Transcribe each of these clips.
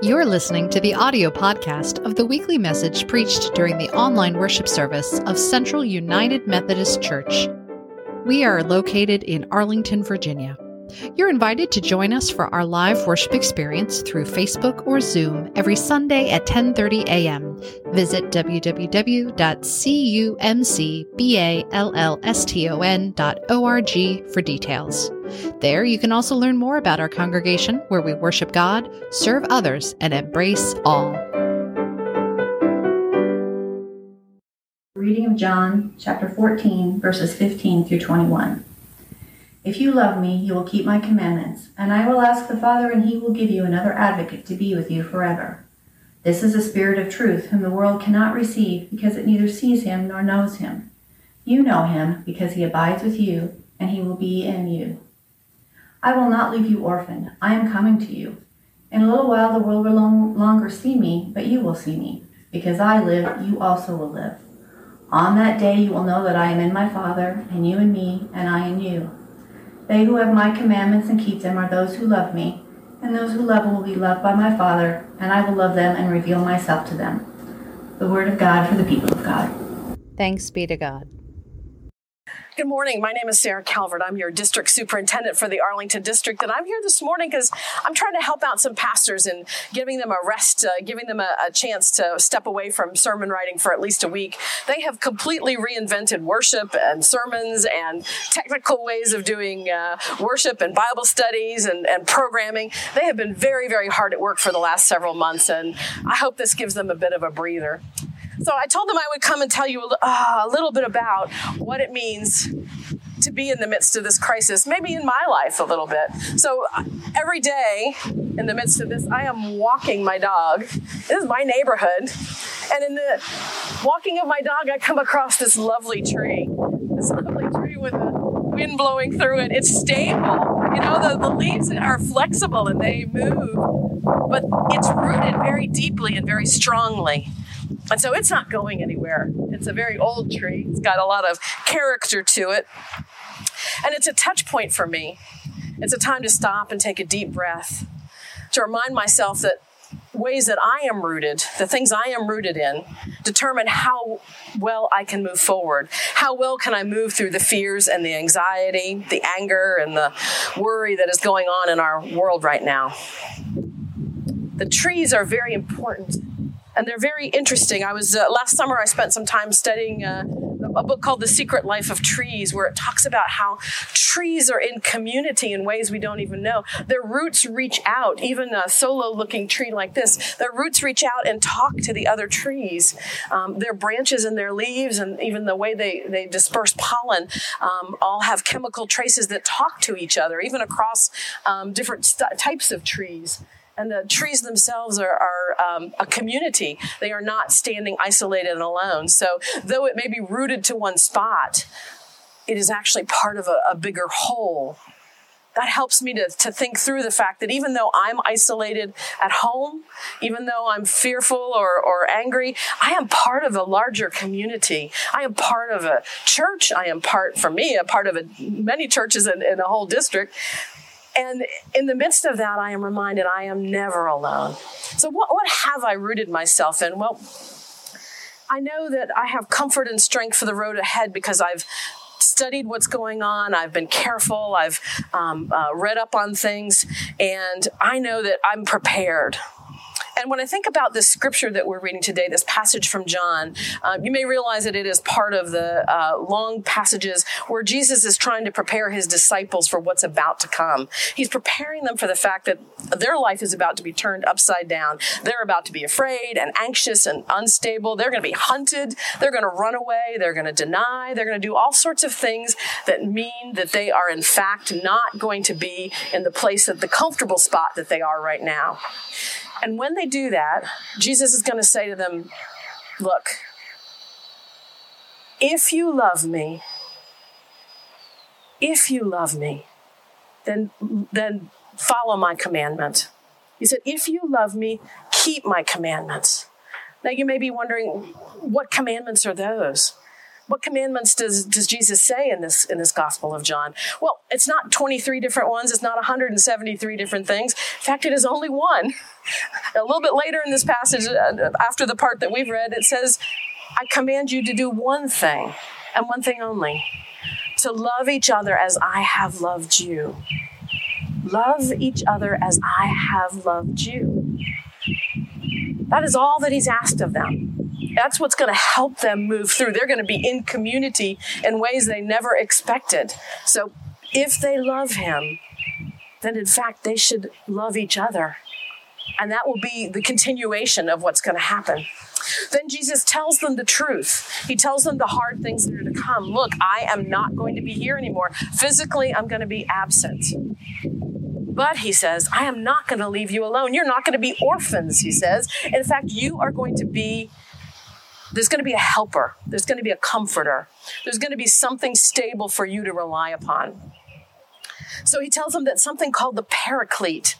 You're listening to the audio podcast of the weekly message preached during the online worship service of Central United Methodist Church. We are located in Arlington, Virginia. You're invited to join us for our live worship experience through Facebook or Zoom every Sunday at 10:30 a.m. Visit www.cumcballston.org for details. There you can also learn more about our congregation where we worship God, serve others, and embrace all. Reading of John chapter 14 verses 15 through 21. If you love me, you will keep my commandments, and I will ask the Father, and he will give you another advocate to be with you forever. This is the Spirit of truth, whom the world cannot receive, because it neither sees him nor knows him. You know him, because he abides with you, and he will be in you. I will not leave you orphaned. I am coming to you. In a little while the world will no longer see me, but you will see me. Because I live, you also will live. On that day you will know that I am in my Father, and you in me, and I in you. They who have my commandments and keep them are those who love me, and those who love will be loved by my Father, and I will love them and reveal myself to them. The word of God for the people of God. Thanks be to God. Good morning. My name is Sarah Calvert. I'm your district superintendent for the Arlington district, and I'm here this morning because I'm trying to help out some pastors and giving them a rest, uh, giving them a, a, chance to step away from sermon writing for at least a week. They have completely reinvented worship and sermons and technical ways of doing uh, worship and Bible studies and, and programming. They have been very, very hard at work for the last several months, and I hope this gives them a bit of a breather. So I told them I would come and tell you a, uh, a little bit about what it means to be in the midst of this crisis, maybe in my life a little bit. So uh, every day in the midst of this, I am walking my dog. This is my neighborhood. And in the walking of my dog, I come across this lovely tree. This lovely tree with the wind blowing through it. It's stable. You know, the, the leaves are flexible and they move, but it's rooted very deeply and very strongly. And so it's not going anywhere. It's a very old tree. It's got a lot of character to it. And it's a touch point for me. It's a time to stop and take a deep breath, to remind myself that ways that I am rooted, the things I am rooted in, determine how well I can move forward. How well can I move through the fears and the anxiety, the anger and the worry that is going on in our world right now. The trees are very important and they're very interesting. I was uh, last summer. I spent some time studying uh, a book called The Secret Life of Trees, where it talks about how trees are in community in ways we don't even know. Their roots reach out, even a solo-looking tree like this. Their roots reach out and talk to the other trees. Um, their branches and their leaves, and even the way they they disperse pollen, um, all have chemical traces that talk to each other, even across um, different st- types of trees and the trees themselves are, are um, a community. They are not standing isolated and alone. So, though it may be rooted to one spot, it is actually part of a, a bigger whole. That helps me to, to think through the fact that even though I'm isolated at home, even though I'm fearful or, or angry, I am part of a larger community. I am part of a church. I am part, for me, a part of a, many churches in, in a whole district and in the midst of that, I am reminded I am never alone. So, what, what have I rooted myself in? Well, I know that I have comfort and strength for the road ahead because I've studied what's going on. I've been careful. I've um, uh, read up on things, and I know that I'm prepared. And when I think about this scripture that we're reading today, this passage from John, uh, you may realize that it is part of the uh, long passages where Jesus is trying to prepare his disciples for what's about to come. He's preparing them for the fact that their life is about to be turned upside down. They're about to be afraid and anxious and unstable. They're going to be hunted. They're going to run away. They're going to deny. They're going to do all sorts of things that mean that they are, in fact, not going to be in the place of the comfortable spot that they are right now. And when they do that, Jesus is going to say to them, Look, if you love me, if you love me, then, then follow my commandment. He said, If you love me, keep my commandments. Now you may be wondering, what commandments are those? What commandments does, does Jesus say in this in this Gospel of John? Well, it's not 23 different ones, it's not 173 different things. In fact, it is only one. A little bit later in this passage, uh, after the part that we've read, it says, I command you to do one thing and one thing only to love each other as I have loved you. Love each other as I have loved you. That is all that he's asked of them. That's what's going to help them move through. They're going to be in community in ways they never expected. So if they love him, then in fact they should love each other. And that will be the continuation of what's going to happen. Then Jesus tells them the truth. He tells them the hard things that are to come. Look, I am not going to be here anymore. Physically, I'm going to be absent. But he says, I am not going to leave you alone. You're not going to be orphans, he says. In fact, you are going to be there's going to be a helper, there's going to be a comforter, there's going to be something stable for you to rely upon. So he tells them that something called the paraclete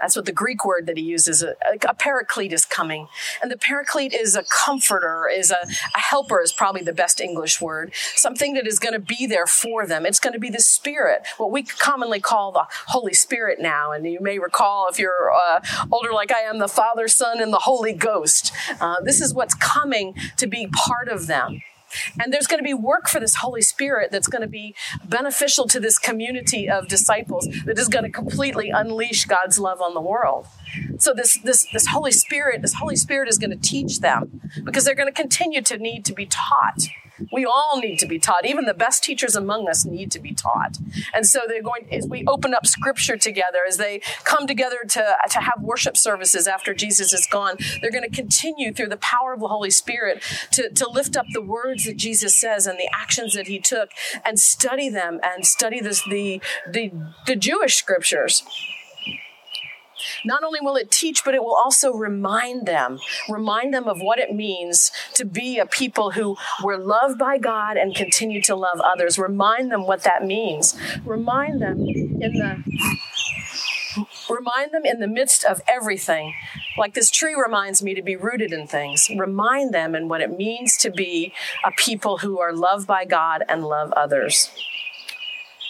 that's what the Greek word that he uses. A, a, paraclete is coming. And the paraclete is a comforter, is a, a helper, is probably the best English word. Something that is going to be there for them. It's going to be the Spirit, what we commonly call the Holy Spirit now. And you may recall, if you're uh, older like I am, the Father, Son, and the Holy Ghost. Uh, this is what's coming to be part of them. And there's going to be work for this Holy Spirit that's going to be beneficial to this community of disciples that is going to completely unleash God's love on the world. So this this this Holy Spirit, this Holy Spirit is going to teach them because they're going to continue to need to be taught. We all need to be taught. Even the best teachers among us need to be taught. And so they're going, as we open up scripture together, as they come together to, to have worship services after Jesus is gone, they're going to continue through the power of the Holy Spirit to, to lift up the words that Jesus says and the actions that he took and study them and study this, the, the, the Jewish scriptures not only will it teach, but it will also remind them, remind them of what it means to be a people who were loved by God and continue to love others. Remind them what that means. Remind them in the remind them in the midst of everything like this tree reminds me to be rooted in things remind them and what it means to be a people who are loved by god and love others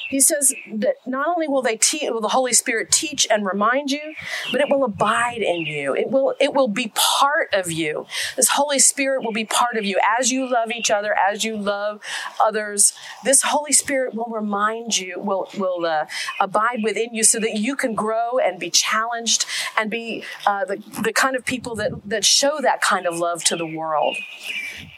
he says that not only will they te- will the Holy Spirit teach and remind you, but it will abide in you. It will it will be part of you. This Holy Spirit will be part of you as you love each other, as you love others. This Holy Spirit will remind you, will will uh, abide within you, so that you can grow and be challenged and be uh, the the kind of people that that show that kind of love to the world.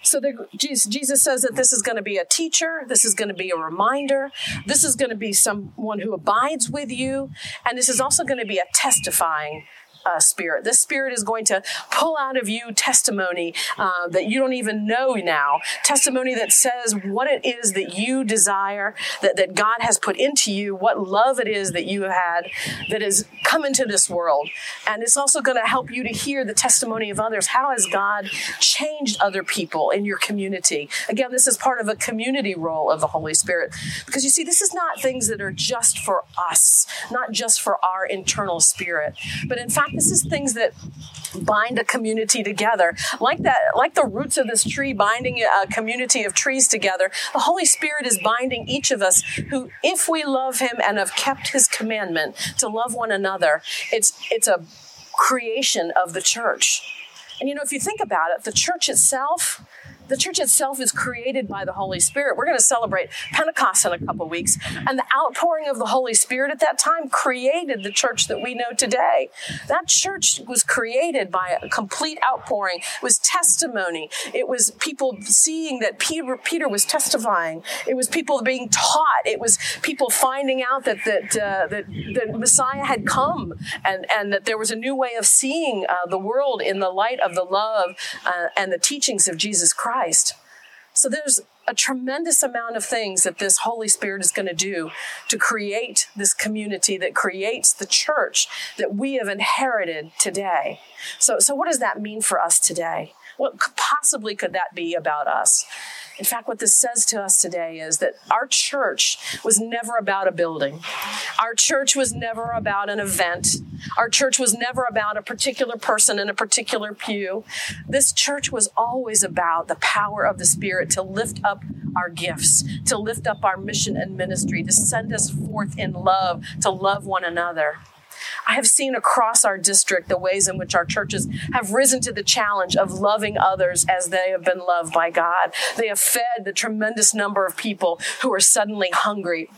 So Jesus, says that this is going to be a teacher, this is going to be a reminder, this is going to be someone who abides with you, and this is also going to be a testifying uh, spirit. This spirit is going to pull out of you testimony uh, that you don't even know now, testimony that says what it is that you desire, that, that God has put into you, what love it is that you have had that has come into this world. And it's also going to help you to hear the testimony of others. How has God changed other people in your community? Again, this is part of a community role of the Holy Spirit. Because you see, this is not things that are just for us, not just for our internal spirit, but in fact, this is things that bind a community together. Like that like the roots of this tree binding a community of trees together the holy spirit is binding each of us who if we love him and have kept his commandment to love one another it's it's a creation of the church. And you know if you think about it the church itself the church itself is created by the Holy Spirit. We're going to celebrate Pentecost in a couple weeks. And the outpouring of the Holy Spirit at that time created the church that we know today. That church was created by a complete outpouring. It was testimony. It was people seeing that Peter, Peter was testifying. It was people being taught. It was people finding out that, that, uh, that, that Messiah had come and, and that there was a new way of seeing uh, the world in the light of the love uh, and the teachings of Jesus Christ. Christ. So there's a tremendous amount of things that this Holy Spirit is going to do to create this community that creates the church that we have inherited today. So, so what does that mean for us today? What possibly could that be about us? In fact, what this says to us today is that our church was never about a building. Our church was never about an event. Our church was never about a particular person in a particular pew. This church was always about the power of the Spirit to lift up our gifts, to lift up our mission and ministry, to send us forth in love, to love one another. I have seen across our district the ways in which our churches have risen to the challenge of loving others as they have been loved by God. They have fed the tremendous number of people who are suddenly hungry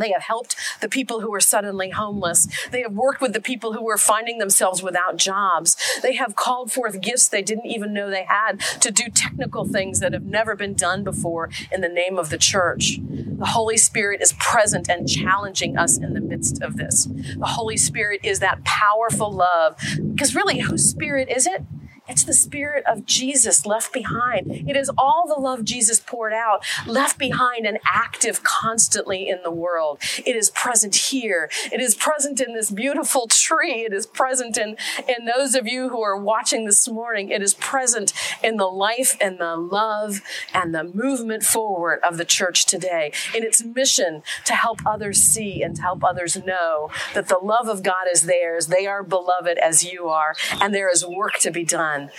they have helped the people who were suddenly homeless. They have worked with the people who were finding themselves without jobs. They have called forth gifts they didn't even know they had to do technical things that have never been done before in the name of the church. The Holy Spirit is present and challenging us in the midst of this. The Holy Spirit is that powerful love. Because really, whose spirit is it? It's the spirit of Jesus left behind. It is all the love Jesus poured out, left behind and active constantly in the world. It is present here. It is present in this beautiful tree. It is present in, in those of you who are watching this morning. It is present in the life and the love and the movement forward of the church today, in its mission to help others see and to help others know that the love of God is theirs. They are beloved as you are, and there is work to be done one.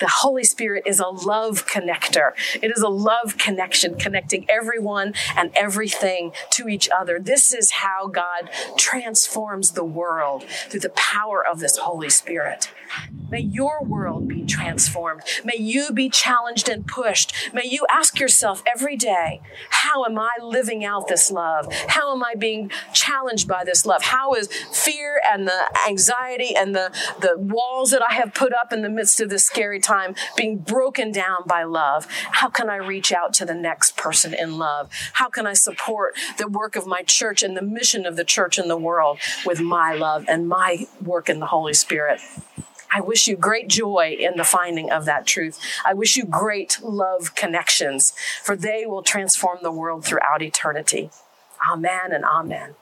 The Holy Spirit is a love connector. It is a love connection, connecting everyone and everything to each other. This is how God transforms the world through the power of this Holy Spirit. May your world be transformed. May you be challenged and pushed. May you ask yourself every day, how am I living out this love? How am I being challenged by this love? How is fear and the anxiety and the, the walls that I have put up in the midst of this scary time being broken down by love? How can I reach out to the next person in love? How can I support the work of my church and the mission of the church in the world with my love and my work in the Holy Spirit? I wish you great joy in the finding of that truth. I wish you great love connections, for they will transform the world throughout eternity. Amen and amen.